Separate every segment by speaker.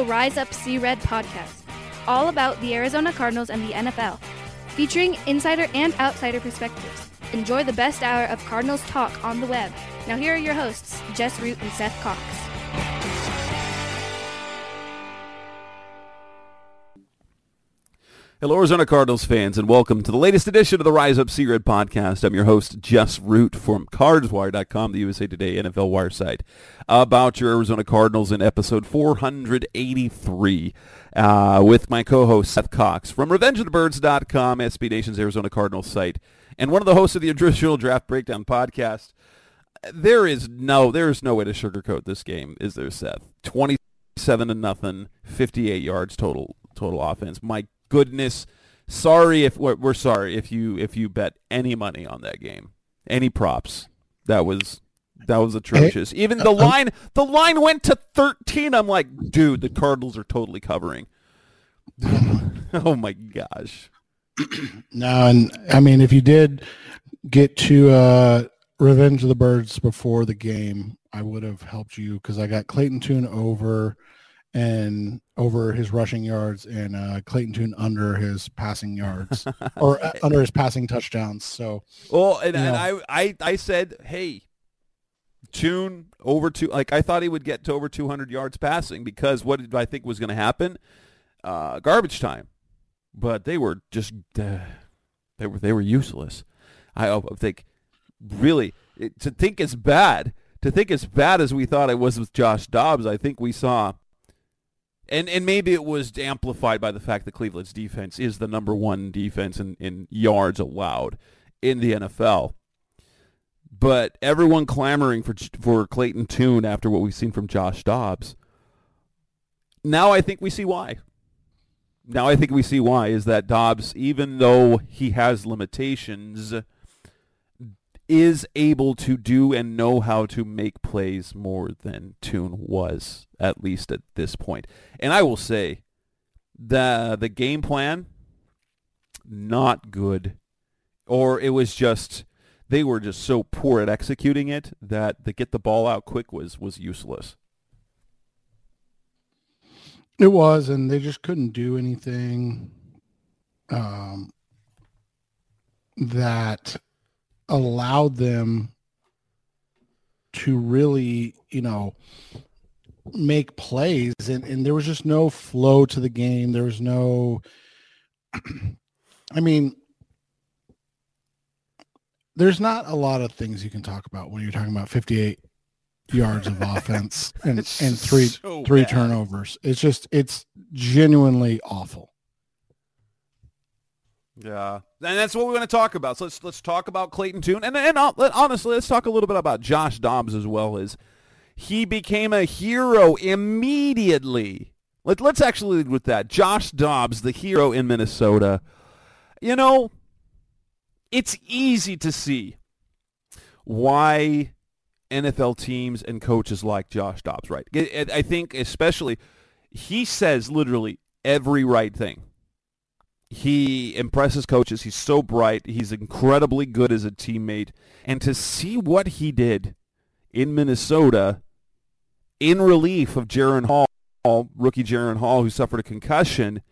Speaker 1: the Rise Up See Red podcast, all about the Arizona Cardinals and the NFL, featuring insider and outsider perspectives. Enjoy the best hour of Cardinals talk on the web. Now, here are your hosts, Jess Root and Seth Cox.
Speaker 2: Hello, Arizona Cardinals fans, and welcome to the latest edition of the Rise Up See Red podcast. I'm your host, Jess Root from CardsWire.com, the USA Today NFL Wire site, about your Arizona Cardinals in episode 483 uh, with my co-host, Seth Cox from RevengeOfTheBirds.com, SB Nation's Arizona Cardinals site, and one of the hosts of the Traditional Draft Breakdown podcast. There is no, there is no way to sugarcoat this game, is there, Seth? 27 to nothing, 58 yards total total offense. My goodness. Sorry if we're, we're sorry if you if you bet any money on that game, any props. That was that was atrocious. Even the line the line went to 13. I'm like, dude, the Cardinals are totally covering. oh my gosh.
Speaker 3: No, and I mean if you did get to uh Revenge of the Birds before the game, I would have helped you because I got Clayton Tune over and over his rushing yards and uh, Clayton Tune under his passing yards or uh, under his passing touchdowns. So,
Speaker 2: well, and, and I, I, I said, hey, Tune over two. Like I thought he would get to over 200 yards passing because what did I think was going to happen? Uh, garbage time, but they were just uh, they were they were useless. I, I think really it, to think as bad to think as bad as we thought it was with Josh Dobbs. I think we saw and and maybe it was amplified by the fact that Cleveland's defense is the number one defense in, in yards allowed in the NFL. But everyone clamoring for for Clayton Tune after what we've seen from Josh Dobbs. Now I think we see why. Now I think we see why is that Dobbs, even though he has limitations, is able to do and know how to make plays more than Tune was, at least at this point. And I will say, the the game plan, not good. Or it was just they were just so poor at executing it that the get the ball out quick was was useless.
Speaker 3: It was, and they just couldn't do anything um, that allowed them to really, you know, make plays and, and there was just no flow to the game. There was no I mean there's not a lot of things you can talk about when you're talking about 58 yards of offense and, and three so three bad. turnovers. It's just it's genuinely awful.
Speaker 2: Yeah, and that's what we want to talk about. So let's let's talk about Clayton Tune, and and uh, honestly, let's talk a little bit about Josh Dobbs as well. As he became a hero immediately. Let, let's actually lead with that. Josh Dobbs, the hero in Minnesota. You know, it's easy to see why NFL teams and coaches like Josh Dobbs, right? I think especially he says literally every right thing he impresses coaches. He's so bright. He's incredibly good as a teammate. And to see what he did in Minnesota in relief of Jaren Hall, rookie Jaren Hall, who suffered a concussion,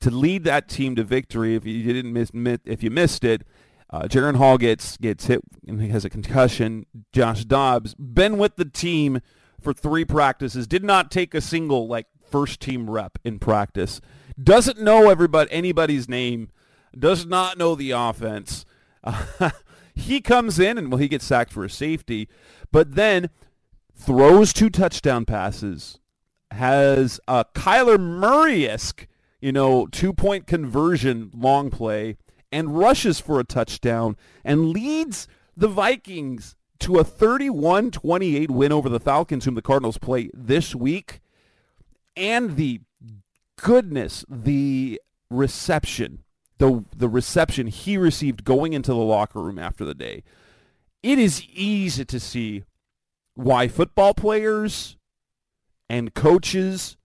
Speaker 2: to lead that team to victory. If you didn't miss, if you missed it, uh, Jaren Hall gets gets hit and he has a concussion. Josh Dobbs been with the team for three practices. Did not take a single like first team rep in practice. Doesn't know everybody anybody's name, does not know the offense. Uh, he comes in and well, he gets sacked for a safety, but then throws two touchdown passes, has a Kyler Murray-esque, you know, two-point conversion long play, and rushes for a touchdown and leads the Vikings to a 31-28 win over the Falcons, whom the Cardinals play this week, and the goodness, the reception, the the reception he received going into the locker room after the day. It is easy to see why football players and coaches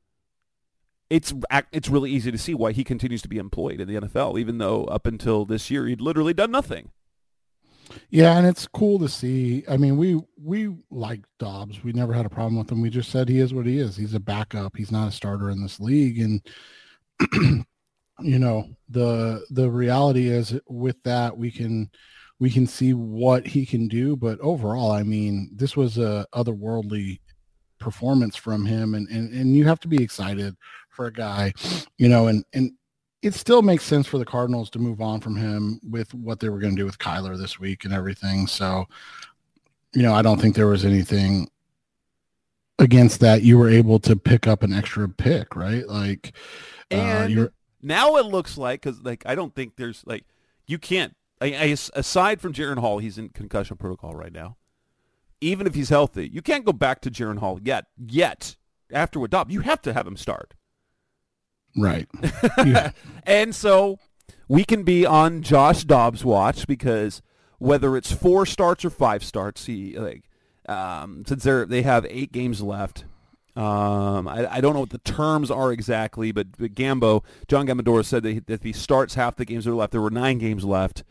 Speaker 2: it's it's really easy to see why he continues to be employed in the NFL even though up until this year he'd literally done nothing.
Speaker 3: Yeah, and it's cool to see. I mean, we we like Dobbs. We never had a problem with him. We just said he is what he is. He's a backup. He's not a starter in this league. And you know, the the reality is with that we can we can see what he can do. But overall, I mean, this was a otherworldly performance from him and, and and you have to be excited for a guy, you know, and and it still makes sense for the Cardinals to move on from him with what they were going to do with Kyler this week and everything. So, you know, I don't think there was anything against that. You were able to pick up an extra pick, right? Like,
Speaker 2: uh, and uh, now it looks like because like I don't think there's like you can't. I, I, aside from Jaren Hall, he's in concussion protocol right now. Even if he's healthy, you can't go back to Jaren Hall yet. Yet after what Dob, you have to have him start.
Speaker 3: Right.
Speaker 2: and so we can be on Josh Dobbs' watch because whether it's four starts or five starts, he like um, since they they have eight games left. Um, I, I, don't know what the terms are exactly, but, but Gambo, John Gambadoro said that, he, that if he starts half the games that are left, there were nine games left.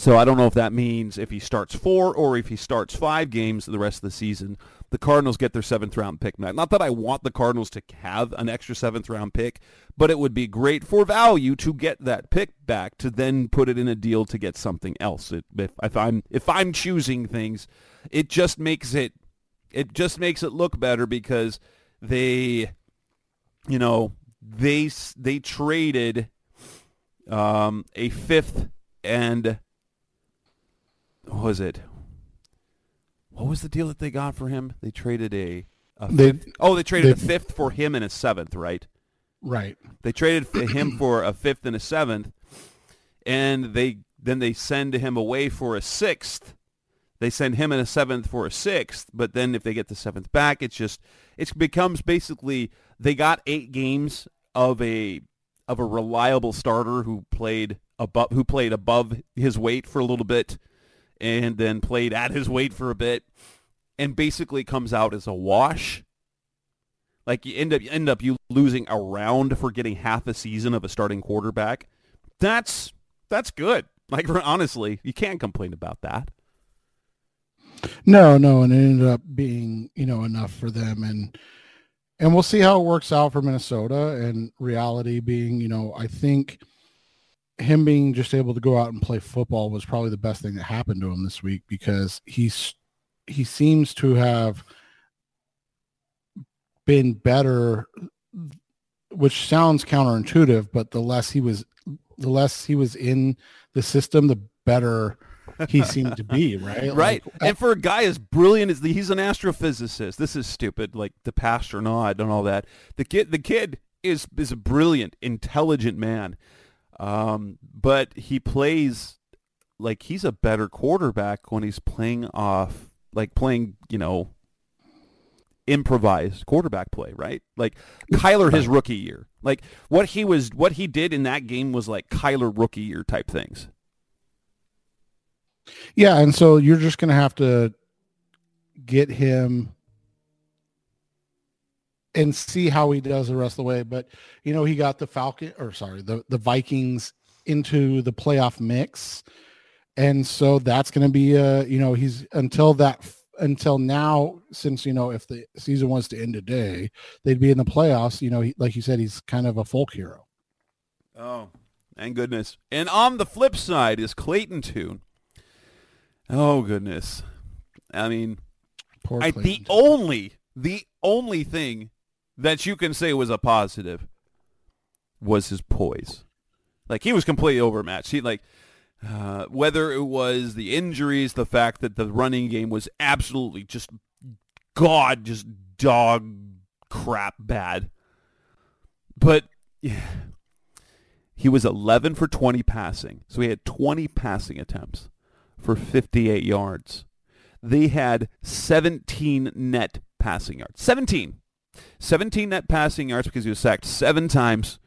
Speaker 2: So I don't know if that means if he starts four or if he starts five games the rest of the season the Cardinals get their seventh round pick back. Not that I want the Cardinals to have an extra seventh round pick, but it would be great for value to get that pick back to then put it in a deal to get something else. It, if, if I'm if I'm choosing things, it just makes it it just makes it look better because they, you know, they they traded um, a fifth and was it? what was the deal that they got for him? They traded a, a they, oh, they traded they, a fifth for him and a seventh, right?
Speaker 3: Right.
Speaker 2: They traded him for a fifth and a seventh, and they then they send him away for a sixth. They send him and a seventh for a sixth, but then if they get the seventh back, it's just it becomes basically they got eight games of a of a reliable starter who played above who played above his weight for a little bit and then played at his weight for a bit and basically comes out as a wash. Like you end up you end up you losing a round for getting half a season of a starting quarterback. That's that's good. Like honestly, you can't complain about that.
Speaker 3: No, no, and it ended up being, you know, enough for them and and we'll see how it works out for Minnesota and reality being, you know, I think him being just able to go out and play football was probably the best thing that happened to him this week because he's he seems to have been better which sounds counterintuitive but the less he was the less he was in the system the better he seemed to be right?
Speaker 2: Right. Like, and for a guy as brilliant as the, he's an astrophysicist. This is stupid like the Passtronaut and all that. The kid the kid is is a brilliant intelligent man um, but he plays like he's a better quarterback when he's playing off, like playing, you know, improvised quarterback play, right? Like Kyler his rookie year. Like what he was what he did in that game was like Kyler rookie year type things.
Speaker 3: Yeah, and so you're just going to have to get him and see how he does the rest of the way. But you know, he got the Falcon or sorry, the the Vikings into the playoff mix, and so that's going to be a you know he's until that until now since you know if the season was to end today, they'd be in the playoffs. You know, he, like you said, he's kind of a folk hero.
Speaker 2: Oh, thank goodness! And on the flip side is Clayton Tune. Oh goodness, I mean, I, the only the only thing that you can say was a positive was his poise. Like he was completely overmatched. He like uh, whether it was the injuries, the fact that the running game was absolutely just god, just dog crap bad. But yeah, he was 11 for 20 passing. So he had 20 passing attempts for 58 yards. They had 17 net passing yards. 17. 17 net passing yards because he was sacked seven times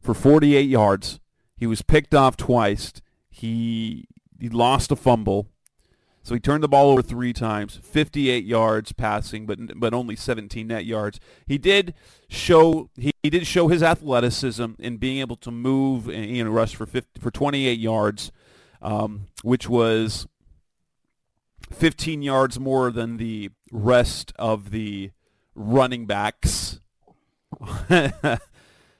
Speaker 2: for 48 yards. He was picked off twice. He he lost a fumble. So he turned the ball over three times, 58 yards passing, but but only 17 net yards. He did show he, he did show his athleticism in being able to move and you know rush for 50, for 28 yards, um, which was 15 yards more than the rest of the running backs. uh,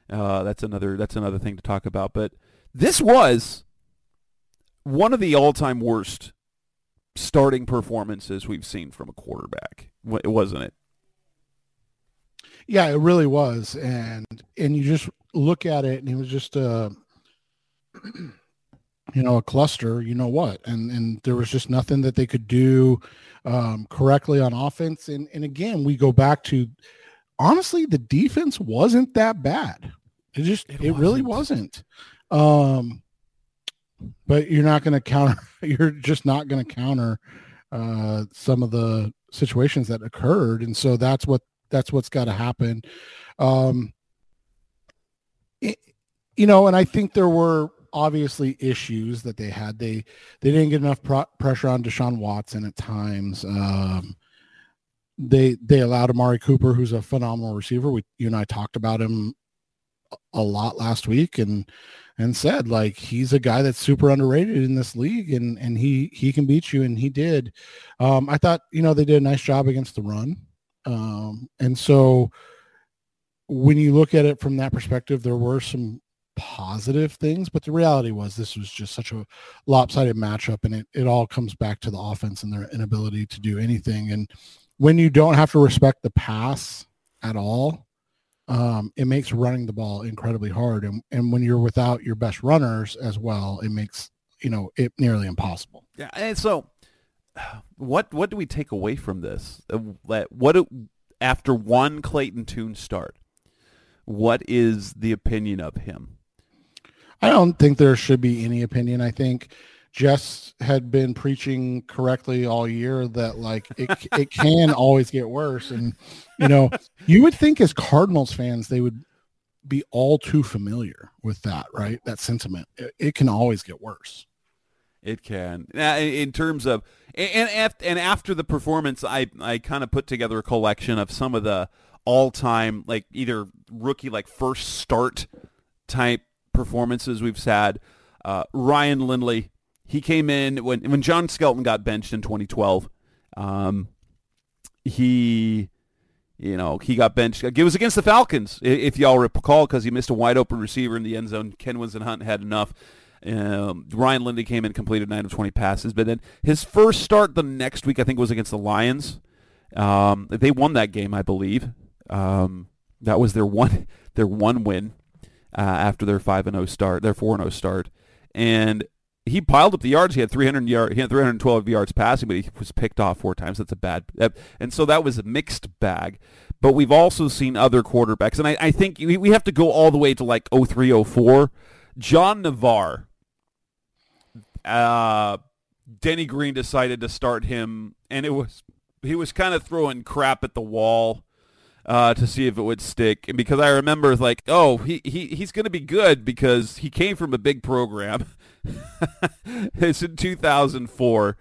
Speaker 2: that's another that's another thing to talk about. But this was one of the all-time worst starting performances we've seen from a quarterback, wasn't it?
Speaker 3: Yeah, it really was, and and you just look at it, and it was just a, you know, a cluster. You know what? And and there was just nothing that they could do um, correctly on offense. And and again, we go back to honestly, the defense wasn't that bad. It just it, it really wasn't. Um, but you're not going to counter. You're just not going to counter uh, some of the situations that occurred, and so that's what that's what's got to happen. Um, it, you know, and I think there were obviously issues that they had. They they didn't get enough pro- pressure on Deshaun Watson at times. Um, they they allowed Amari Cooper, who's a phenomenal receiver. We you and I talked about him a lot last week, and and said like he's a guy that's super underrated in this league, and and he he can beat you, and he did. Um, I thought you know they did a nice job against the run, um, and so when you look at it from that perspective, there were some positive things, but the reality was this was just such a lopsided matchup, and it it all comes back to the offense and their inability to do anything, and when you don't have to respect the pass at all, um, it makes running the ball incredibly hard. And, and when you're without your best runners as well, it makes, you know, it nearly impossible.
Speaker 2: Yeah. And so what, what do we take away from this? Uh, what, after one Clayton Tune start, what is the opinion of him?
Speaker 3: I don't think there should be any opinion. I think Jess had been preaching correctly all year that like it it can always get worse, and you know you would think as Cardinals fans they would be all too familiar with that, right? That sentiment. It, it can always get worse.
Speaker 2: It can. In terms of and after, and after the performance, I I kind of put together a collection of some of the all time like either rookie like first start type performances we've had. Uh, Ryan Lindley he came in when when John Skelton got benched in 2012. Um, he, you know, he got benched. It was against the Falcons, if y'all recall, because he missed a wide open receiver in the end zone. Ken Whisenhunt had enough. Um, Ryan Lindley came in, completed nine of 20 passes, but then his first start the next week, I think, was against the Lions. Um, they won that game, I believe. Um, that was their one their one win uh, after their five and zero oh start, their four and zero oh start, and he piled up the yards. He had 300 yard, he had 312 yards passing, but he was picked off four times. That's a bad, and so that was a mixed bag. But we've also seen other quarterbacks, and I, I think we have to go all the way to like 03, 04. John Navarre, uh, Denny Green decided to start him, and it was he was kind of throwing crap at the wall uh, to see if it would stick. And because I remember like, oh, he, he he's going to be good because he came from a big program. it's in 2004.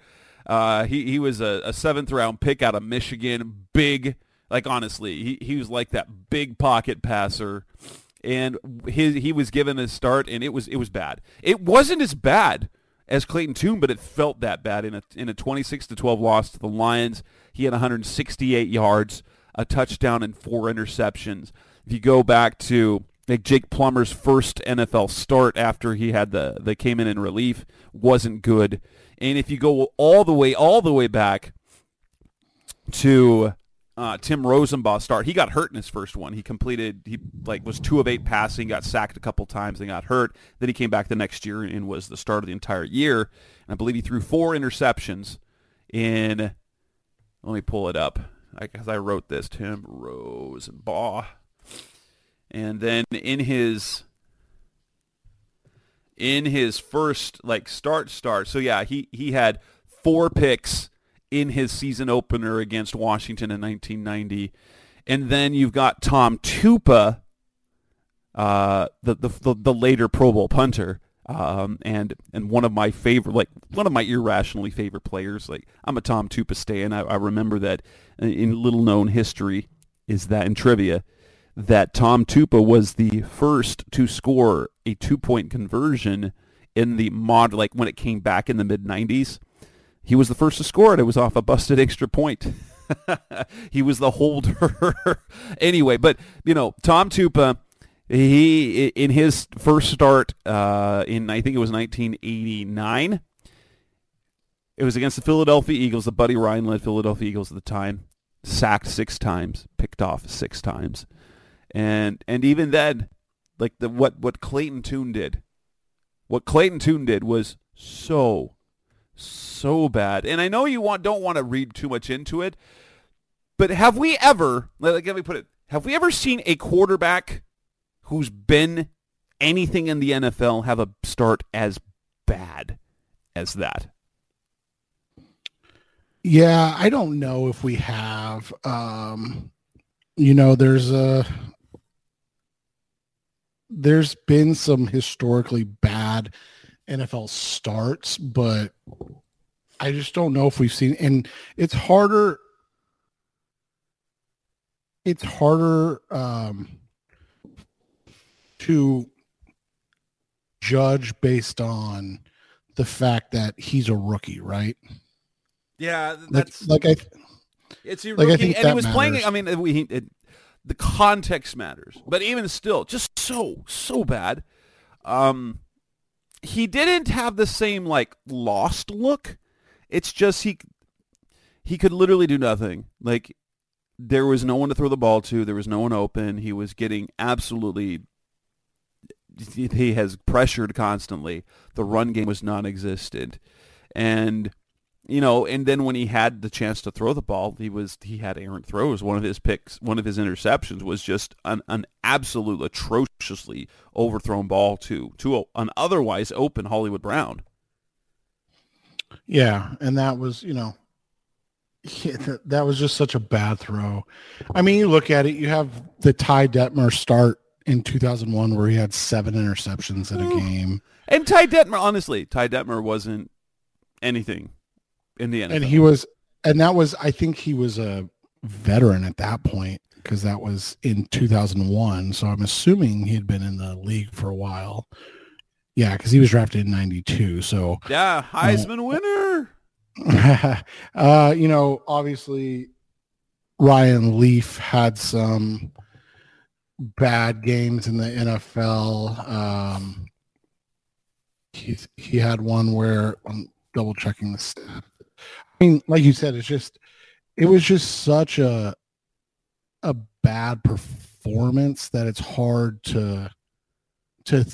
Speaker 2: Uh, he he was a, a, seventh round pick out of Michigan. Big, like honestly, he he was like that big pocket passer, and his he was given a start, and it was it was bad. It wasn't as bad as Clayton Tune, but it felt that bad in a in a 26 to 12 loss to the Lions. He had 168 yards, a touchdown, and four interceptions. If you go back to like Jake Plummer's first NFL start after he had the the came in in relief wasn't good. And if you go all the way all the way back to uh, Timm Rosenbach's start, he got hurt in his first one. He completed he like was two of eight passing, got sacked a couple times, and got hurt. Then he came back the next year and was the start of the entire year. And I believe he threw four interceptions in. Let me pull it up because I wrote this. Timm Rosenbach. And then in his in his first like start start. So yeah, he he had four picks in his season opener against Washington in 1990. And then you've got Tom Tupa, uh, the, the, the later Pro Bowl punter, um, and and one of my favorite, like one of my irrationally favorite players. Like I'm a Tom Tupa stan. I, I remember that in little known history is that in trivia that Tom Tupa was the first to score a two-point conversion in the mod, like when it came back in the mid 90s. He was the first to score it. It was off a busted extra point. he was the holder. anyway, but you know, Tom Tupa, he in his first start uh, in I think it was 1989. It was against the Philadelphia Eagles, the Buddy Ryan led Philadelphia Eagles at the time. Sacked six times, picked off six times, and and even then, like the what what Clayton Tune did, what Clayton Tune did was so so bad. And I know you want don't want to read too much into it, but have we ever let me put it, have we ever seen a quarterback who's been anything in the NFL have a start as bad as that?
Speaker 3: Yeah, I don't know if we have um you know, there's a there's been some historically bad NFL starts, but I just don't know if we've seen and it's harder it's harder um to judge based on the fact that he's a rookie, right?
Speaker 2: Yeah,
Speaker 3: that's like, like I
Speaker 2: it's a like rookie, and he was matters. playing. I mean, he, it, the context matters, but even still, just so so bad. Um, he didn't have the same like lost look. It's just he he could literally do nothing. Like there was no one to throw the ball to. There was no one open. He was getting absolutely he has pressured constantly. The run game was non-existent. And you know, and then when he had the chance to throw the ball, he was he had errant throws. One of his picks, one of his interceptions was just an, an absolute atrociously overthrown ball to to an otherwise open Hollywood Brown.
Speaker 3: Yeah, and that was you know that was just such a bad throw. I mean, you look at it, you have the Ty Detmer start in 2001 where he had seven interceptions in a game.
Speaker 2: And Ty Detmer, honestly, Ty Detmer wasn't anything in the NFL.
Speaker 3: And he was, and that was, I think he was a veteran at that point because that was in 2001. So I'm assuming he'd been in the league for a while. Yeah, because he was drafted in 92. So,
Speaker 2: yeah, Heisman winner.
Speaker 3: uh, you know, obviously, Ryan Leaf had some bad games in the NFL. Um, he he had one where I'm double checking the stat. I mean, like you said, it's just it was just such a a bad performance that it's hard to to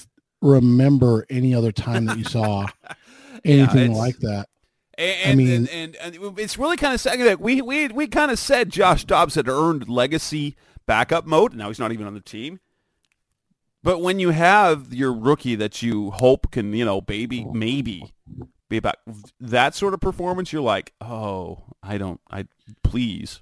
Speaker 3: remember any other time that you saw anything yeah, like that.
Speaker 2: And, I mean, and, and, and, it's really kind of sad. We we we kind of said Josh Dobbs had earned legacy backup mode. Now he's not even on the team. But when you have your rookie that you hope can, you know, baby maybe be about that sort of performance, you're like, oh, I don't, I please.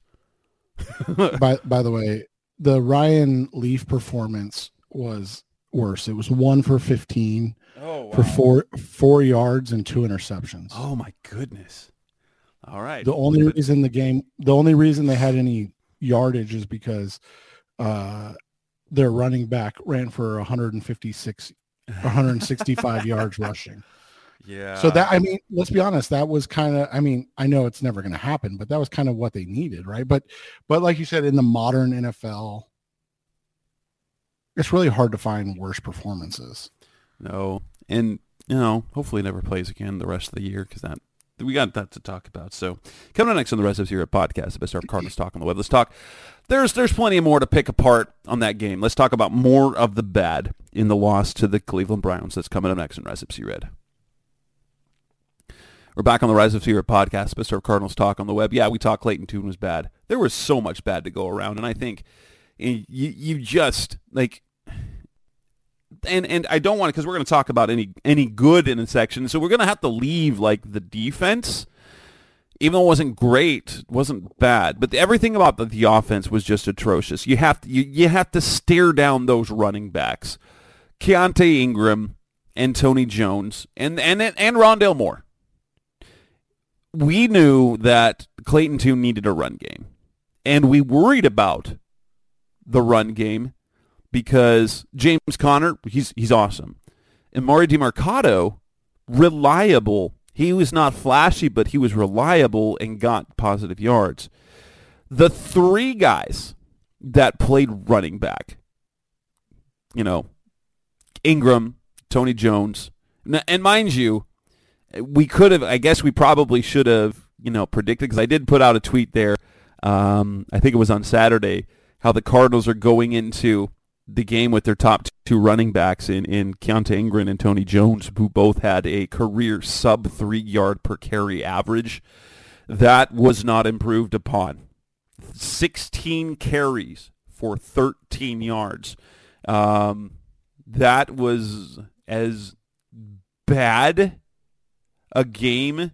Speaker 3: by by the way, the Ryan Leaf performance was worse. It was one for fifteen oh, wow. for four four yards and two interceptions.
Speaker 2: Oh my goodness! All right.
Speaker 3: The only reason the game, the only reason they had any yardage is because uh, their running back ran for 156, 165 yards rushing.
Speaker 2: Yeah.
Speaker 3: So that I mean, let's be honest, that was kind of I mean, I know it's never going to happen, but that was kind of what they needed, right? But but like you said in the modern NFL, it's really hard to find worse performances.
Speaker 2: No. And you know, hopefully never plays again the rest of the year cuz that we got that to talk about. So coming up next on the rest of at podcast, the best of Cardinals talk on the web. Let's talk. There's there's plenty more to pick apart on that game. Let's talk about more of the bad in the loss to the Cleveland Browns. That's coming up next on Rise See Red. We're back on the Rise of Fear podcast, Best of Cardinals talk on the web. Yeah, we talked Clayton Tune was bad. There was so much bad to go around, and I think you you just like and and I don't want to because we're going to talk about any any good in a section. So we're going to have to leave like the defense, even though it wasn't great, wasn't bad, but everything about the, the offense was just atrocious. You have to you, you have to stare down those running backs, Keaontay Ingram and Tony Jones and and and Rondale Moore. We knew that Clayton Tune needed a run game, and we worried about the run game because James Conner, he's he's awesome. And Emari Demercado, reliable. He was not flashy, but he was reliable and got positive yards. The three guys that played running back, you know, Ingram, Tony Jones, and mind you, we could have, I guess we probably should have, you know, predicted, because I did put out a tweet there, um, I think it was on Saturday, how the Cardinals are going into the game with their top two running backs in, in Keaontay Ingram and Tony Jones, who both had a career sub three yard per carry average. That was not improved upon. 16 carries for 13 yards. Um, that was as bad a game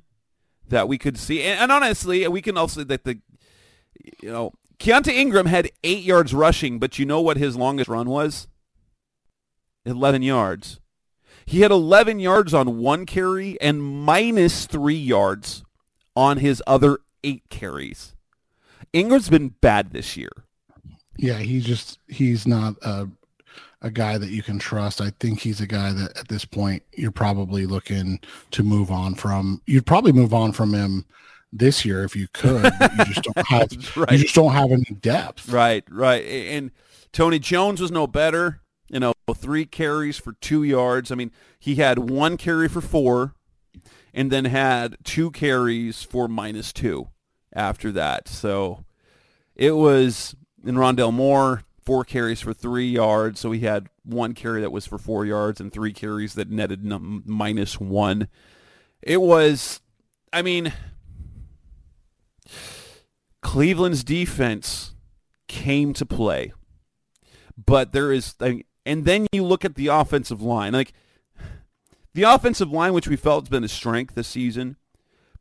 Speaker 2: that we could see. And, and honestly, we can also that the you know Keaontay Ingram had eight yards rushing, but you know what his longest run was? Eleven yards. He had 11 yards on one carry and minus three yards on his other eight carries. Ingram's been bad this year.
Speaker 3: Yeah, he just he's not a a guy that you can trust. I think he's a guy that at this point you're probably looking to move on from. You'd probably move on from him this year if you could. you just don't have right. you just don't have any depth.
Speaker 2: Right, right. And Tony Jones was no better. You know, three carries for two yards. I mean, he had one carry for four, and then had two carries for minus two after that. So it was in Rondale Moore four carries for three yards. So he had one carry that was for four yards and three carries that netted minus one. It was, I mean, Cleveland's defense came to play, but there is, and then you look at the offensive line, like the offensive line, which we felt has been a strength this season,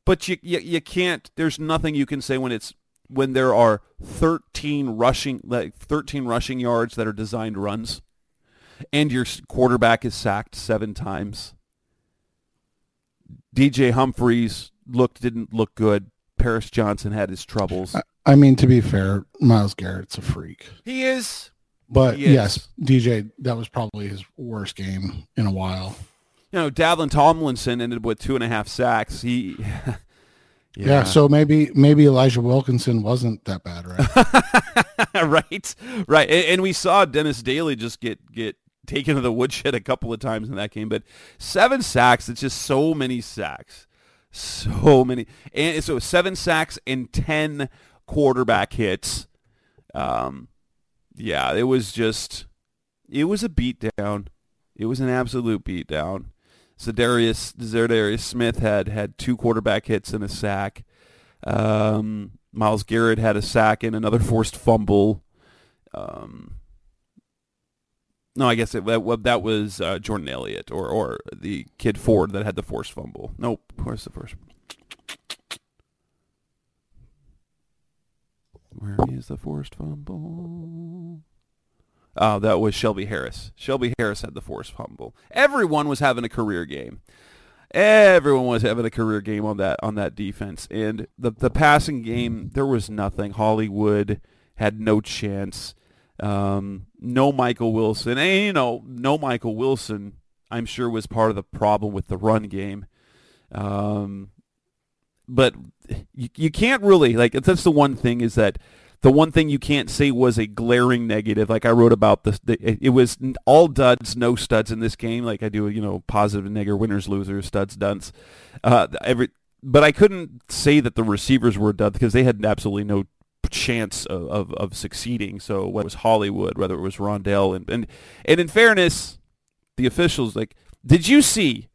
Speaker 2: but you, you, you can't. There's nothing you can say when it's when there are 13 rushing like 13 rushing yards that are designed runs and your quarterback is sacked 7 times. DJ Humphries looked didn't look good. Paris Johnson had his troubles.
Speaker 3: I mean to be fair, Myles Garrett's a freak.
Speaker 2: He is.
Speaker 3: But he is. yes, DJ that was probably his worst game in a while.
Speaker 2: You know, Dalvin Tomlinson ended with two and a half sacks. He
Speaker 3: Yeah. yeah. so maybe maybe Elijah Wilkinson wasn't that bad,
Speaker 2: right? right, right. And, and, we saw Dennis Daley just get get taken to the woodshed a couple of times in that game, but seven sacks. It's just so many sacks, so many, and so seven sacks and ten quarterback hits. Um, yeah, it was just it was a beatdown. It was an absolute beatdown. Za'Darius Smith had had two quarterback hits and a sack. Um, Myles Garrett had a sack and another forced fumble. Um, no, I guess it, that, that was uh, Jordan Elliott or or the kid Ford that had the forced fumble. Nope, where's the first? Where is the forced fumble? Uh, that was Shelby Harris. Shelby Harris had the forced fumble. Everyone was having a career game. Everyone was having a career game on that on that defense. And the the passing game, there was nothing. Hollywood had no chance. Um, no Michael Wilson. And you know, no Michael Wilson. I'm sure was part of the problem with the run game. Um, but you, you can't really like that's the one thing is that the one thing you can't say was a glaring negative, like I wrote about this, it was all duds, no studs in this game. Like I do, you know, positive and negative, winners, losers, studs, dunts. Uh, every, but I couldn't say that the receivers were duds because they had absolutely no chance of, of, of, succeeding. So whether it was Hollywood, whether it was Rondale, and, and and in fairness, the officials like, did you see?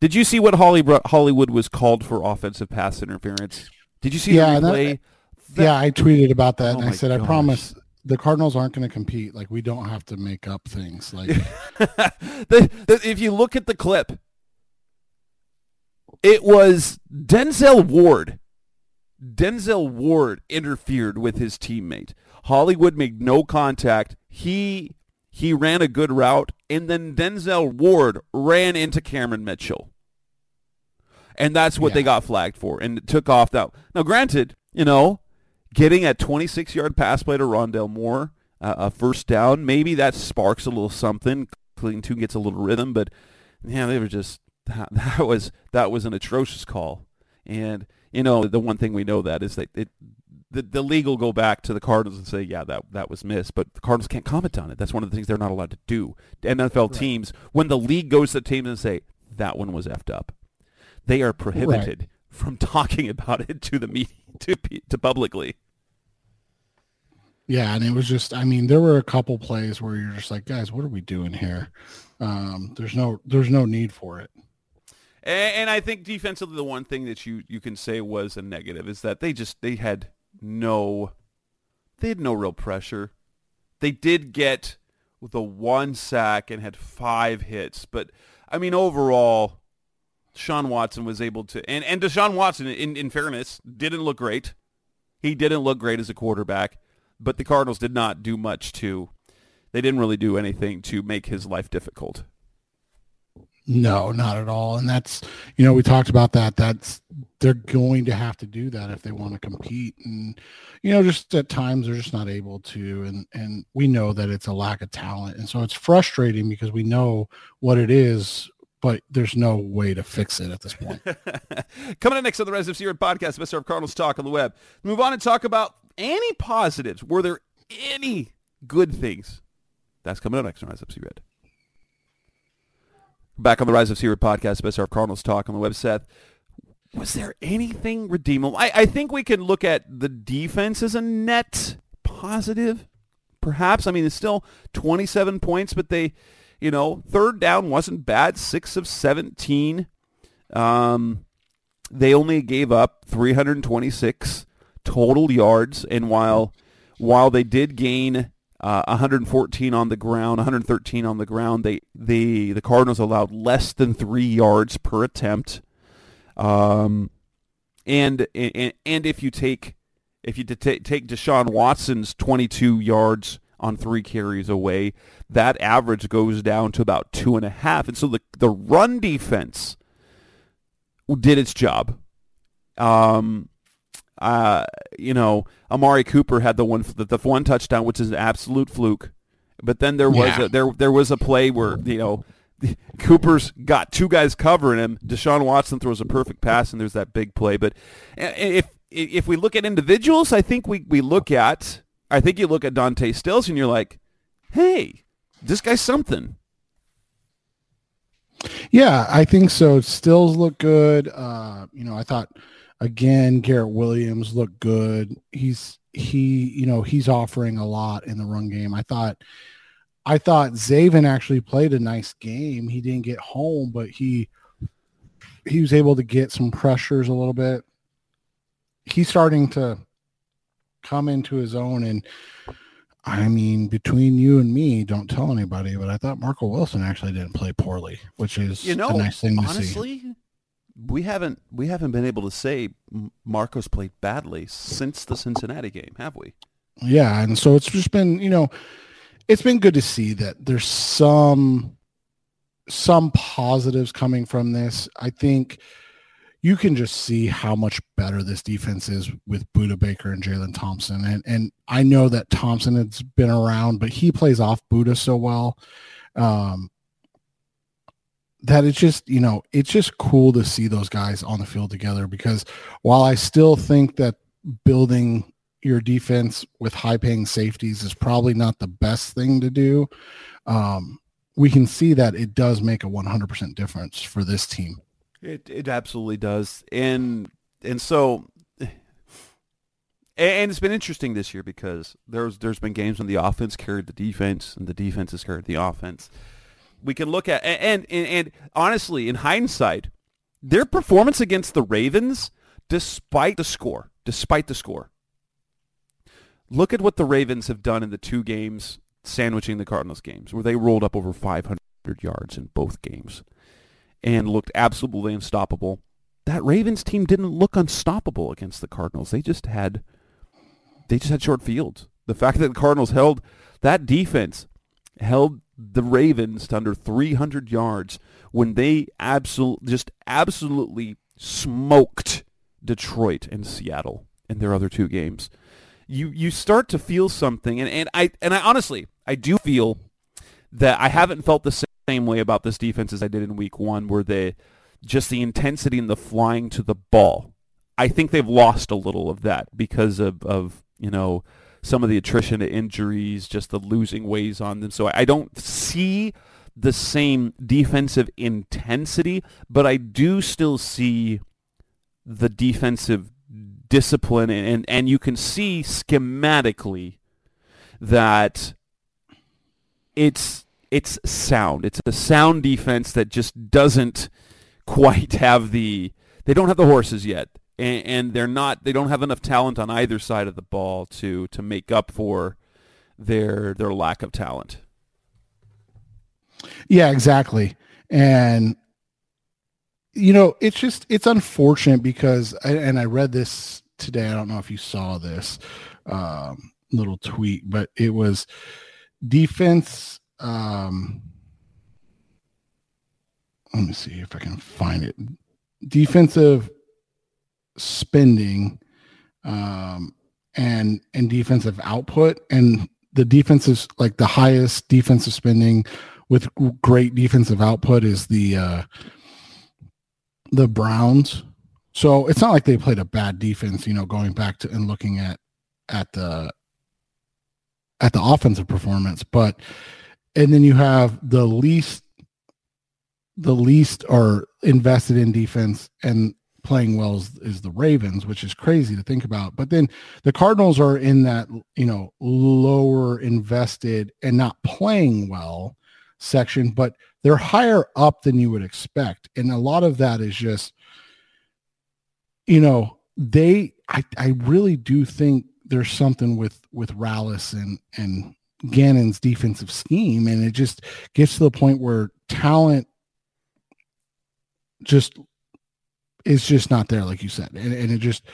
Speaker 2: Did you see what Hollywood was called for offensive pass interference? Did you see yeah, the replay? That,
Speaker 3: that, yeah, I tweeted about that, oh and I said, gosh. I promise the Cardinals aren't going to compete. Like we don't have to make up things. Like
Speaker 2: the, the, if you look at the clip, it was Denzel Ward. Denzel Ward interfered with his teammate. Hollywood made no contact. He he ran a good route, and then Denzel Ward ran into Cameron Mitchell. And that's what yeah. they got flagged for and took off that. Now, granted, you know, getting a 26-yard pass play to Rondale Moore, uh, a first down, maybe that sparks a little something. Clayton Tune gets a little rhythm, but yeah, they were just that, that was that was an atrocious call. And you know, the one thing we know that is that it, the the league will go back to the Cardinals and say, yeah, that that was missed, but the Cardinals can't comment on it. That's one of the things they're not allowed to do. NFL right. teams, when the league goes to the teams and say that one was effed up, they are prohibited right. from talking about it to the media to to publicly.
Speaker 3: Yeah, and it was just I mean, there were a couple plays where you're just like, guys, what are we doing here? Um, there's no there's no need for it.
Speaker 2: And, and I think defensively, the one thing that you you can say was a negative is that they just they had no they had no real pressure. They did get the one sack and had five hits, but I mean overall, Sean Watson was able to and and Deshaun Watson, in in fairness, didn't look great. He didn't look great as a quarterback but the Cardinals did not do much to. They didn't really do anything to make his life difficult.
Speaker 3: No, not at all. And that's, you know, we talked about that. That's, they're going to have to do that if they want to compete. And, you know, just at times they're just not able to. And, and we know that it's a lack of talent. And so it's frustrating because we know what it is, but there's no way to fix it at this point.
Speaker 2: Coming up next on the Res of Zero podcast, Mr. of Cardinals Talk on the web. Move on and talk about any positives? Were there any good things? That's coming up next on Rise Up Red. Back on the Rise of Red podcast, best of Cardinals talk on the web, Seth. Was there anything redeemable? I, I think we can look at the defense as a net positive, perhaps. I mean, it's still 27 points, but they, you know, third down wasn't bad, 6 of 17. Um, they only gave up 326 total yards, and while while they did gain uh, 114 on the ground, 113 on the ground, they the the Cardinals allowed less than three yards per attempt. Um, and and and if you take if you take take Deshaun Watson's 22 yards on three carries away, that average goes down to about two and a half. And so the the run defense did its job. Um, uh, you know, Amari Cooper had the one the, the one touchdown, which is an absolute fluke. But then there was yeah. a, there there was a play where you know Cooper's got two guys covering him. Deshaun Watson throws a perfect pass, and there's that big play. But if if we look at individuals, I think we, we look at I think you look at Dante Stills, and you're like, hey, this guy's something.
Speaker 3: Yeah, I think so. Stills look good. Uh, you know, I thought Again, Garrett Williams looked good. He's he, you know, he's offering a lot in the run game. I thought I thought Zaven actually played a nice game. He didn't get home, but he he was able to get some pressures a little bit. He's starting to come into his own and I mean, between you and me, don't tell anybody, but I thought Marco Wilson actually didn't play poorly, which is you know, a nice thing to
Speaker 2: honestly,
Speaker 3: see
Speaker 2: we haven't we haven't been able to say Marcos played badly since the Cincinnati game, have we?
Speaker 3: Yeah, and so it's just been you know, it's been good to see that there's some some positives coming from this. I think you can just see how much better this defense is with Budda Baker and Jalen Thompson. And and I know that Thompson has been around, but he plays off Budda so well. Um, that it's just you know it's just cool to see those guys on the field together because while I still think that building your defense with high paying safeties is probably not the best thing to do, um, we can see that it does make a 100% difference for this team.
Speaker 2: It it absolutely does, and and so. And it's been interesting this year because there's there's been games when the offense carried the defense and the defense has carried the offense we can look at and, and and honestly, in hindsight, their performance against the Ravens, despite the score, despite the score. Look at what the Ravens have done in the two games sandwiching the Cardinals games, where they rolled up over 500 yards in both games and looked absolutely unstoppable. That Ravens team didn't look unstoppable against the Cardinals. They just had they just had short fields. The fact that the Cardinals held that defense held the Ravens to under 300 yards when they absolutely just absolutely smoked Detroit and Seattle in their other two games. You you start to feel something and, and I and I honestly I do feel that I haven't felt the same way about this defense as I did in week 1 where they just the intensity and the flying to the ball. I think they've lost a little of that because of, of you know some of the attrition to injuries, just the losing ways on them. So I don't see the same defensive intensity, but I do still see the defensive discipline and, and, and you can see schematically that it's it's sound. It's a sound defense that just doesn't quite have the they don't have the horses yet and, and they're not they don't have enough talent on either side of the ball to to make up for their their lack of talent.
Speaker 3: Yeah, exactly. And you know, it's just it's unfortunate because and I read this today. I don't know if you saw this um, little tweet, but it was defense. Um, let me see if I can find it. Defensive spending um, and and defensive output and the defensive like the highest defensive spending with great defensive output is the uh, the Browns. So it's not like they played a bad defense, you know, going back to and looking at at the at the offensive performance, but and then you have the least the least are invested in defense and playing well is, is, the Ravens, which is crazy to think about. But then the Cardinals are in that, you know, lower invested and not playing well section, but they're higher up than you would expect. And a lot of that is just, you know, they I, I really do think there's something with with Rallis and and Gannon's defensive scheme, and it just gets to the point where talent just is just not there, like you said. And, and it just,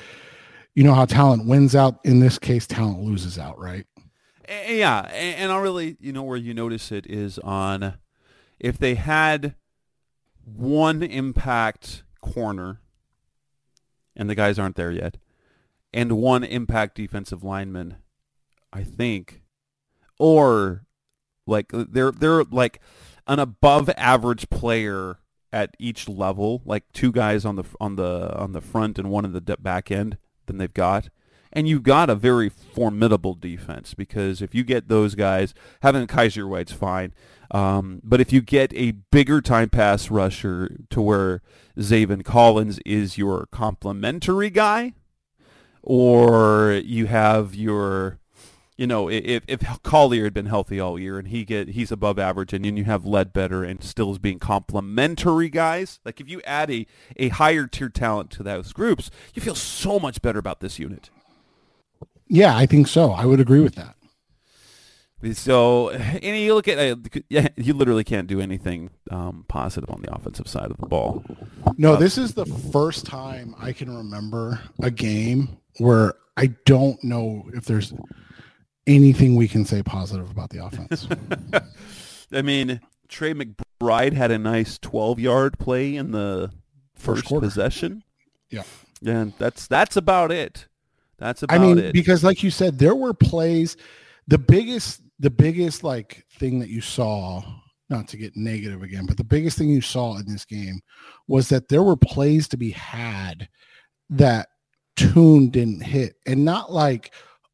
Speaker 3: you know, how talent wins out. In this case, talent loses out, right?
Speaker 2: Yeah. And I'll really, you know, where you notice it is on if they had one impact corner, and the guys aren't there yet, and one impact defensive lineman, I think, or like they're they're like an above average player at each level, like two guys on the on the on the front and one in the back end than they've got. And you've got a very formidable defense because if you get those guys, having Kyzir White's fine, um, but if you get a bigger time pass rusher to where Zaven Collins is your complementary guy, or you have your you know, if if Collier had been healthy all year and he get he's above average, and then you have Ledbetter and Stills being complementary guys, like if you add a a higher tier talent to those groups, you feel so much better about this unit.
Speaker 3: Yeah, I think so. I would agree with that.
Speaker 2: So, and you look at uh, yeah, you literally can't do anything um, positive on the offensive side of the ball.
Speaker 3: No, uh, this is the first time I can remember a game where I don't know if there's anything we can say positive about the offense.
Speaker 2: I mean, Trey McBride had a nice 12-yard play in the first, first possession.
Speaker 3: Yeah.
Speaker 2: And that's that's about it. That's about it.
Speaker 3: I mean,
Speaker 2: it.
Speaker 3: because like you said, there were plays. The biggest, the biggest like thing that you saw, not to get negative again, but the biggest thing you saw in this game was that there were plays to be had that Tune didn't hit, and not like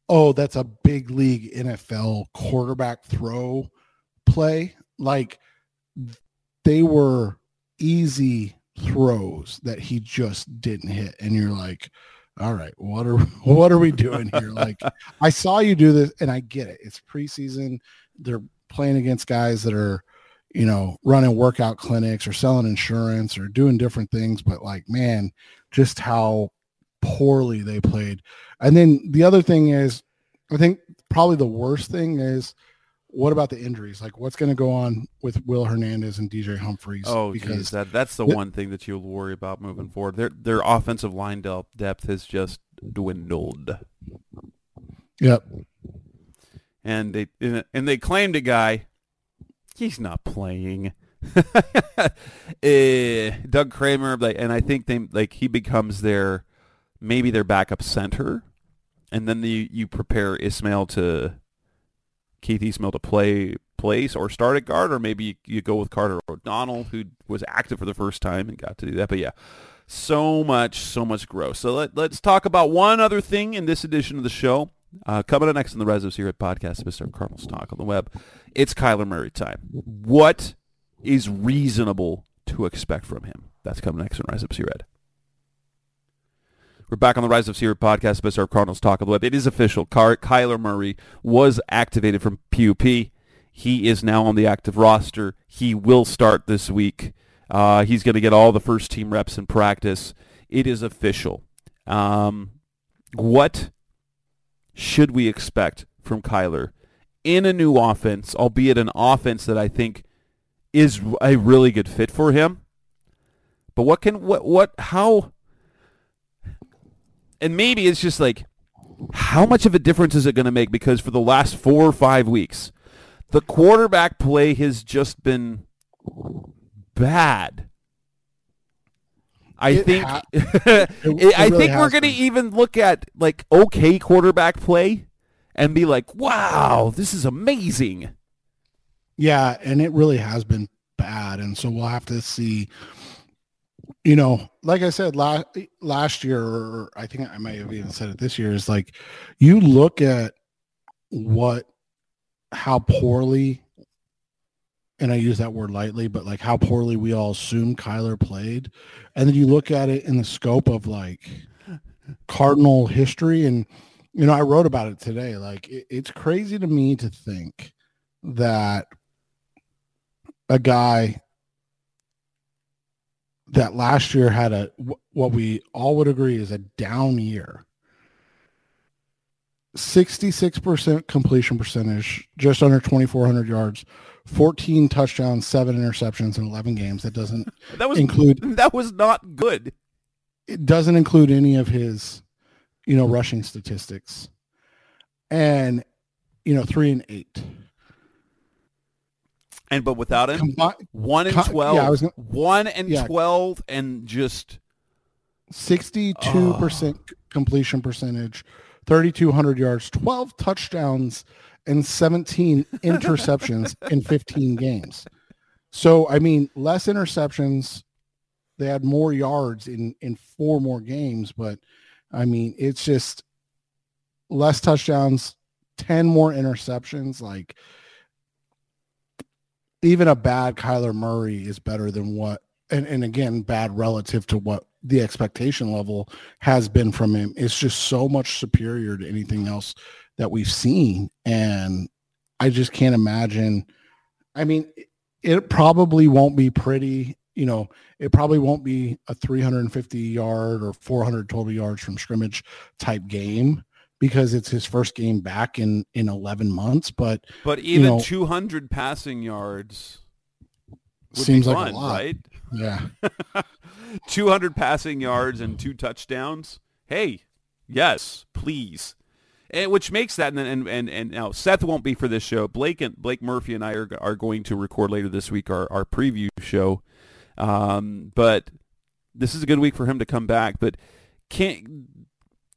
Speaker 3: oh, that's a big league NFL quarterback throw play. Like they were easy throws that he just didn't hit. And you're like, all right, what are what are we doing here? Like I saw you do this and I get it. It's preseason. They're playing against guys that are, you know, running workout clinics or selling insurance or doing different things. But like, man, just how poorly they played. And then the other thing is, I think probably the worst thing is what about the injuries? Like what's going to go on with Will Hernandez and DJ Humphries?
Speaker 2: Oh, because geez, that that's the one thing that you'll worry about moving forward. Their their offensive line depth has just dwindled.
Speaker 3: Yep.
Speaker 2: And they and they claimed a guy. He's not playing. uh, Doug Kramer, and I think they like he becomes their maybe their backup center, and then the, you prepare Ismail to Keith Ismail to play place or start at guard, or maybe you, you go with Carter O'Donnell, who was active for the first time and got to do that. But yeah, so much, so much growth. So let, let's talk about one other thing in this edition of the show. Uh, coming up next in the Res here at Podcast Mr. Cardinals Talk on the web, it's Kyler Murray time. What is reasonable to expect from him? That's coming next in Rise Up Red. We're back on the Rise of Seer podcast, Mr. Cardinals Talk on the web. It is official. Kyler Murray was activated from PUP. He is now on the active roster. He will start this week. Uh, he's going to get all the first team reps in practice. It is official. Um, what should we expect from Kyler in a new offense, albeit an offense that I think is a really good fit for him? But what can what what how and maybe it's just like how much of a difference is it going to make because for the last 4 or 5 weeks the quarterback play has just been bad. I
Speaker 3: It
Speaker 2: think
Speaker 3: ha-
Speaker 2: I
Speaker 3: it really
Speaker 2: think we're going to even look at like okay quarterback play and be like, "Wow, this is amazing."
Speaker 3: Yeah, and it really has been bad, and so we'll have to see. You know, like I said last last year, or I think I might have even said it this year, is like you look at what how poorly, and I use that word lightly, but like how poorly we all assume Kyler played, and then you look at it in the scope of like Cardinal history, and you know, I wrote about it today. Like it, it's crazy to me to think that a guy that last year had a what we all would agree is a down year. 66% completion percentage just under 2400 yards 14 touchdowns 7 interceptions in 11 games. That doesn't
Speaker 2: That was
Speaker 3: include
Speaker 2: that was not good.
Speaker 3: it doesn't include any of his you know rushing statistics. And you know 3 and 8
Speaker 2: And but without him,
Speaker 3: Combi-
Speaker 2: 1 and
Speaker 3: Co-
Speaker 2: 12.
Speaker 3: yeah, I was gonna-
Speaker 2: 1 and
Speaker 3: Yeah.
Speaker 2: 12 and just
Speaker 3: 62% ah. completion percentage, 3,200 yards, 12 touchdowns, and 17 interceptions in 15 games. So, I mean, less interceptions. They had more yards in, in four more games, but I mean, it's just less touchdowns, 10 more interceptions. Like, even a bad Kyler Murray is better than what, and, and again, bad relative to what the expectation level has been from him. It's just so much superior to anything else that we've seen. And I just can't imagine. I mean, it- probably won't be pretty, you know, it probably won't be a 350 yard or 400 total yards from scrimmage type game because it's his first game back in in 11 months, but
Speaker 2: but even
Speaker 3: know-
Speaker 2: 200 passing yards
Speaker 3: seems like a lot.
Speaker 2: right?
Speaker 3: Yeah.
Speaker 2: 200 passing yards and two touchdowns. Hey, yes, please. And, which makes that, and, and and and now Seth won't be for this show. Blake and Blake Murphy and I are are going to record later this week our our preview show. Um, but this is a good week for him to come back. But can't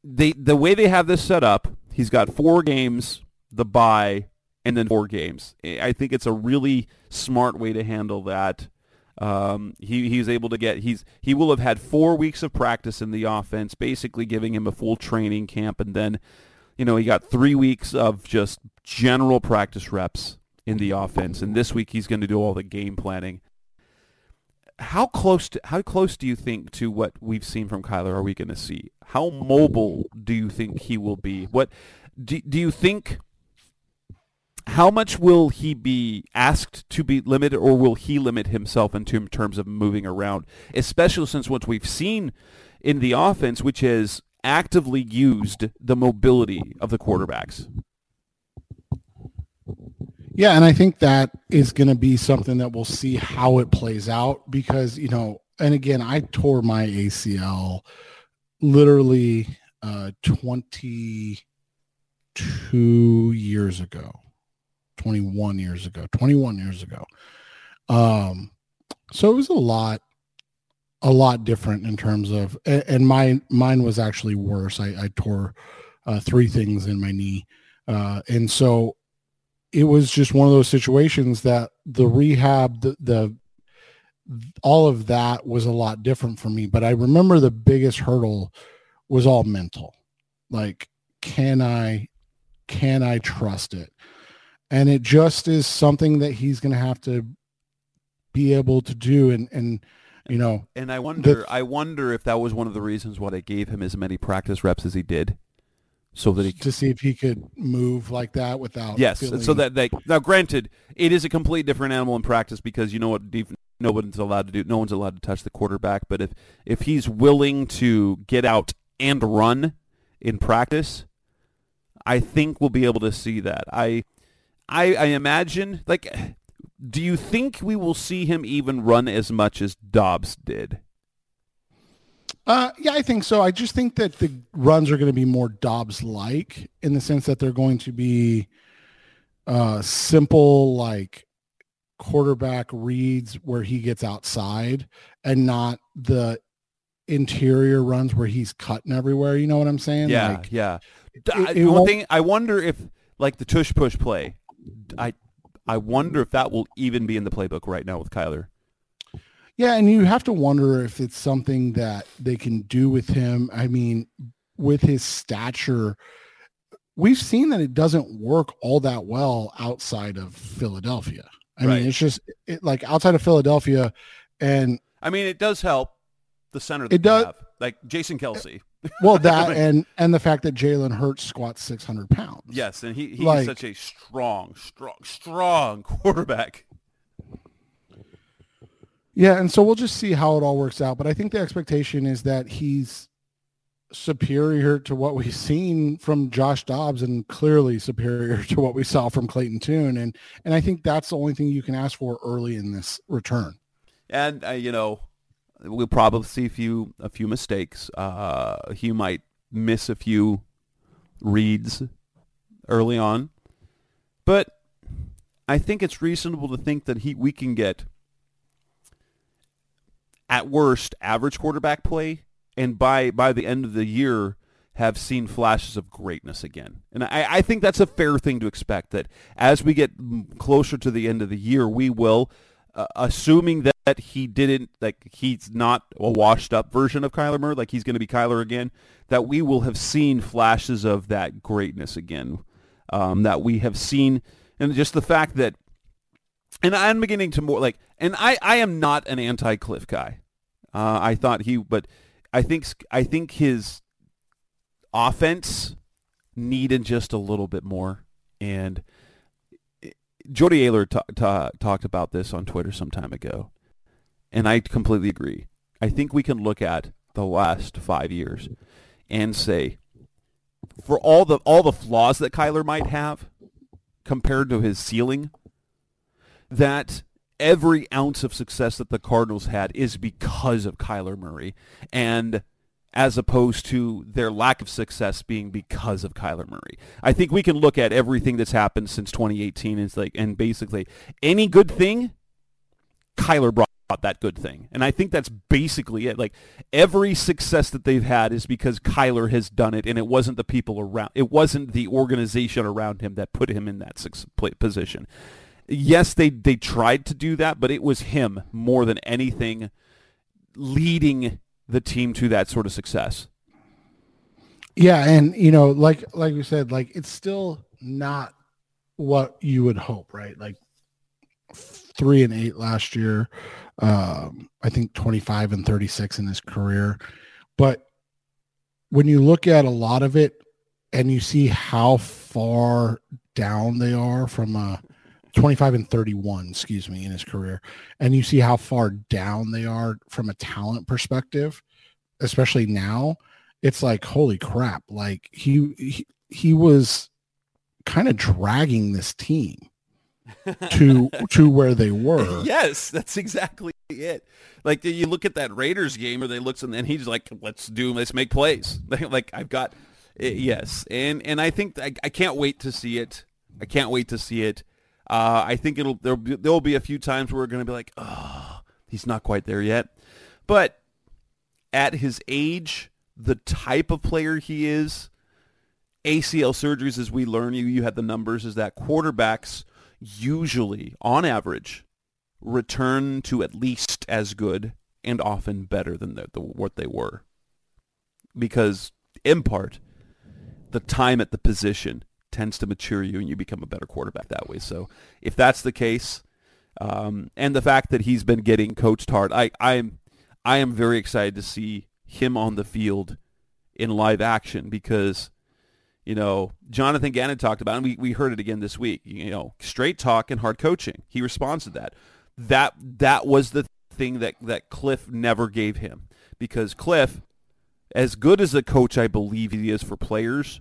Speaker 2: they the way they have this set up? He's got four games, the bye, and then four games. I think it's a really smart way to handle that. Um, he he's able to get he's he will have had four weeks of practice in the offense, basically giving him a full training camp, and then you know he got three weeks of just general practice reps in the offense, and this week he's going to do all the game planning. How close to how close do you think to what we've seen from Kyler are we going to see? How mobile do you think he will be? What do, do you think? how much will he be asked to be limited or will he limit himself in terms of moving around especially since what we've seen in the offense which has actively used the mobility of the quarterbacks
Speaker 3: Yeah, and I think that is going to be something that we'll see how it plays out because, you know, and again, I tore my ACL literally uh 22 years ago. 21 years ago. 21 years ago. Um so it was a lot a lot different in terms of and my mine was actually worse. I, I tore uh, three things in my knee. Uh and so it was just one of those situations that the rehab, the, the all of that was a lot different for me. But I remember the biggest hurdle was all mental. Like, can I, can I trust it? And it just is something that he's going to have to be able to do. And, and, you know,
Speaker 2: and I wonder, I wonder if that was one of the reasons why they gave him as many practice reps as he did so that he
Speaker 3: to see if he could move like that without
Speaker 2: yes
Speaker 3: feeling,
Speaker 2: so that they now granted it is a complete different animal in practice because you know what no one's allowed to do no one's allowed to touch the quarterback but if if he's willing to get out and run in practice i think we'll be able to see that. I i i imagine like do you think we will see him even run as much as dobbs did
Speaker 3: uh, yeah, I think so. I just think that the runs are going to be more Dobbs-like in the sense that they're going to be uh, simple, like quarterback reads where he gets outside, and not the interior runs where he's cutting everywhere. You know what I'm saying?
Speaker 2: Yeah,
Speaker 3: like,
Speaker 2: yeah. It, it one thing I wonder if, like the tush push play, I, I wonder if that will even be in the playbook right now with Kyler.
Speaker 3: Yeah, and you have to wonder if it's something that they can do with him. I mean, with his stature, we've seen that it doesn't work all that well outside of Philadelphia. I right. mean, it's just it, like outside of Philadelphia, and
Speaker 2: I mean, it does help the center.
Speaker 3: it does,
Speaker 2: have, like Jason Kelce.
Speaker 3: well, that and and the fact that Jalen Hurts squats six hundred pounds.
Speaker 2: Yes, and he he's like, such a strong, strong, strong quarterback.
Speaker 3: Yeah, and so we'll just see how it all works out. But I think the expectation is that he's superior to what we've seen from Josh Dobbs and clearly superior to what we saw from Clayton Tune. And and I think that's the only thing you can ask for early in this return.
Speaker 2: And uh, you know, we'll probably see a few a few mistakes. Uh, he might miss a few reads early on, but I think it's reasonable to think that he we can get at worst average quarterback play, and by by the end of the year have seen flashes of greatness again. And I, I think that's a fair thing to expect that as we get closer to the end of the year, we will, uh, assuming that, he didn't, like he's not a washed up version of Kyler Murray, like he's going to be Kyler again, that we will have seen flashes of that greatness again. Um, that we have seen, and just the fact that, and I'm beginning to more like, and I, I am not an anti-Cliff guy. Uh, I thought he, but I think I think his offense needed just a little bit more. And Jody Ayler t- t- talked about this on Twitter some time ago, and I completely agree. I think we can look at the last five years and say, for all the all the flaws that Kyler might have compared to his ceiling, that every ounce of success that the Cardinals had is because of Kyler Murray, and as opposed to their lack of success being because of Kyler Murray. I think we can look at everything that's happened since 2018 and like and basically any good thing, Kyler brought that good thing. And I think that's basically it. Like every success that they've had is because Kyler has done it and it wasn't the people around it wasn't the organization around him that put him in that position yes, they they tried to do that, but it was him more than anything leading the team to that sort of success.
Speaker 3: Yeah, and you know, like like we said, like it's still not what you would hope, right? Like three and eight last year, um, I think twenty five and thirty six in his career, but when you look at a lot of it and you see how far down they are from a 25 and 31, excuse me, in his career. And you see how far down they are from a talent perspective, especially now. It's like, holy crap. Like he, he, he was kind of dragging this team to to where they were.
Speaker 2: Yes, that's exactly it. Like you look at that Raiders game where they looks and then he's like, "Let's do, let's make plays." like I've got, eh, yes, and and I think I, I can't wait to see it. I can't wait to see it. Uh, I think it'll there'll be, there'll be a few times where we're going to be like, oh, he's not quite there yet. But at his age, the type of player he is, ACL surgeries, as we learn, you you had the numbers, is that quarterbacks usually, on average, return to at least as good and often better than the, the, what they were. Because in part, the time at the position tends to mature you and you become a better quarterback that way. So if that's the case, um, and the fact that he's been getting coached hard, I, I am I am very excited to see him on the field in live action because you know Jonathan Gannon talked about, and we, we heard it again this week. You know, straight talk and hard coaching. He responds to that. That that was the thing that that Cliff never gave him because Cliff, as good as a coach I believe he is for players,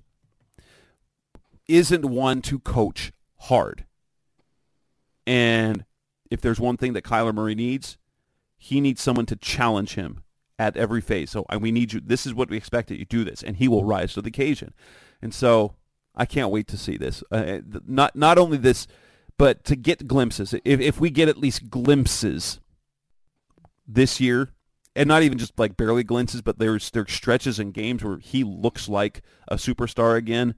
Speaker 2: isn't one to coach hard. And if there's one thing that Kyler Murray needs, he needs someone to challenge him at every phase. So we need you. This is what we expect that you do this, and he will rise to the occasion. And so I can't wait to see this. Uh, not not only this, but to get glimpses. If if we get at least glimpses this year, and not even just like barely glimpses, but there's there's stretches and games where he looks like a superstar again.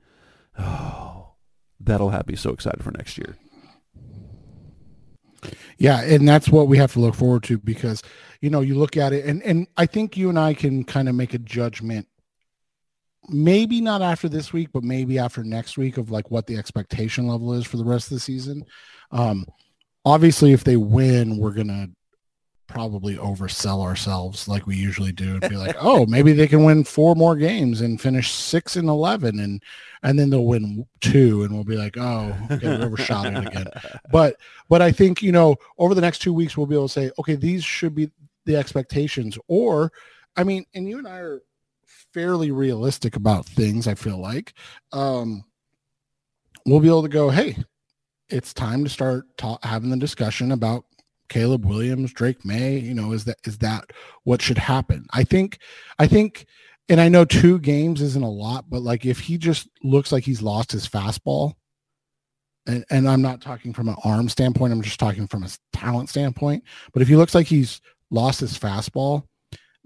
Speaker 2: Oh, that'll have me so excited for next year.
Speaker 3: Yeah, and that's what we have to look forward to because you know you look at it, and and I think you and I can kind of make a judgment. Maybe not after this week, but maybe after next week of like what the expectation level is for the rest of the season. Um, obviously, if they win, we're gonna probably oversell ourselves like we usually do and be like, oh, maybe they can win four more games and finish six and eleven, and and then they'll win two, and we'll be like, oh, okay, overshot it again. But but I think you know over the next two weeks we'll be able to say, okay, these should be the expectations, or I mean, and you and I are fairly realistic about things. I feel like um, we'll be able to go, hey, it's time to start ta- having the discussion about Caleb Williams, Drake Maye, you know, is that is that what should happen? I think I think and I know two games isn't a lot, but like if he just looks like he's lost his fastball, and, and I'm not talking from an arm standpoint, I'm just talking from a talent standpoint. But if he looks like he's lost his fastball,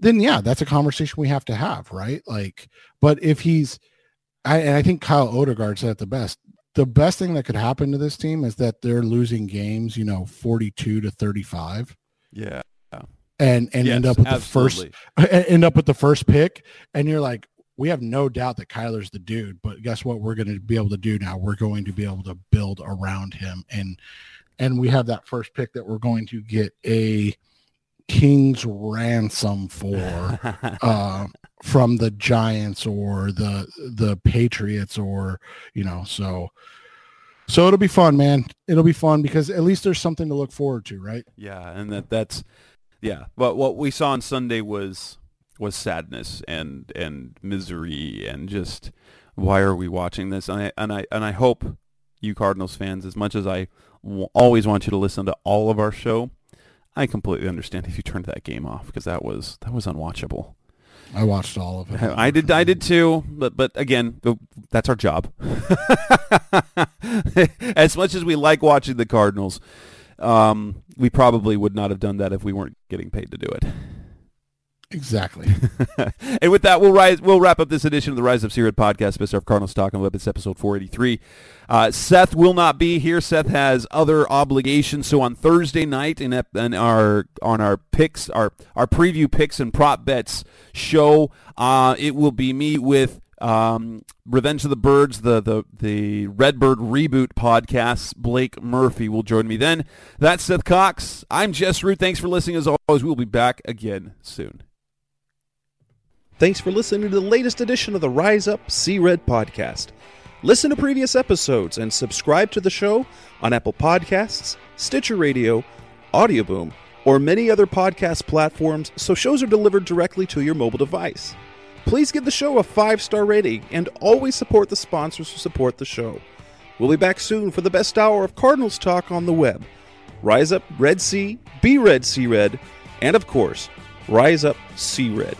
Speaker 3: then yeah, that's a conversation we have to have, right? Like, but if he's I, and I think Kyle Odegard said it the best the best thing that could happen to this team is that they're losing games, you know, 42 to 35.
Speaker 2: Yeah.
Speaker 3: And and yes, end up with absolutely. the first end up with the first pick and you're like we have no doubt that Kyler's the dude, but guess what we're going to be able to do now? We're going to be able to build around him and and we have that first pick that we're going to get a king's ransom for uh, from the Giants or the the Patriots or you know so so it'll be fun man. It'll be fun because at least there's something to look forward to right?
Speaker 2: Yeah and that that's yeah but what we saw on Sunday was was sadness and and misery and just why are we watching this? And I and I and I hope you Cardinals fans as much as I w- always want you to listen to all of our show I completely understand if you turned that game off because that was that was unwatchable
Speaker 3: I watched all of it.
Speaker 2: I did. I did too. But but again, that's our job. as much as we like watching the Cardinals, um, we probably would not have done that if we weren't getting paid to do it.
Speaker 3: Exactly.
Speaker 2: and with that, we'll rise. We'll wrap up this edition of the Rise Up C Red podcast. Mr. Cardinals talking web. It's episode 483. Uh, Seth will not be here. Seth has other obligations. So on Thursday night, in, in our on our picks, our our preview picks and prop bets show, uh, it will be me with um, Revenge of the Birds, the the the Redbird reboot podcast. Blake Murphy will join me then. That's Seth Cox. I'm Jess Root. Thanks for listening. As always, we'll be back again soon.
Speaker 4: Thanks for listening to the latest edition of the Rise Up Sea Red podcast. Listen to previous episodes and subscribe to the show on Apple Podcasts, Stitcher Radio, Audioboom, or many other podcast platforms so shows are delivered directly to your mobile device. Please give the show a five star rating and always support the sponsors who support the show. We'll be back soon for the best hour of Cardinals talk on the web. Rise up, Red Sea, be Red Sea Red, and of course, Rise up, Sea Red.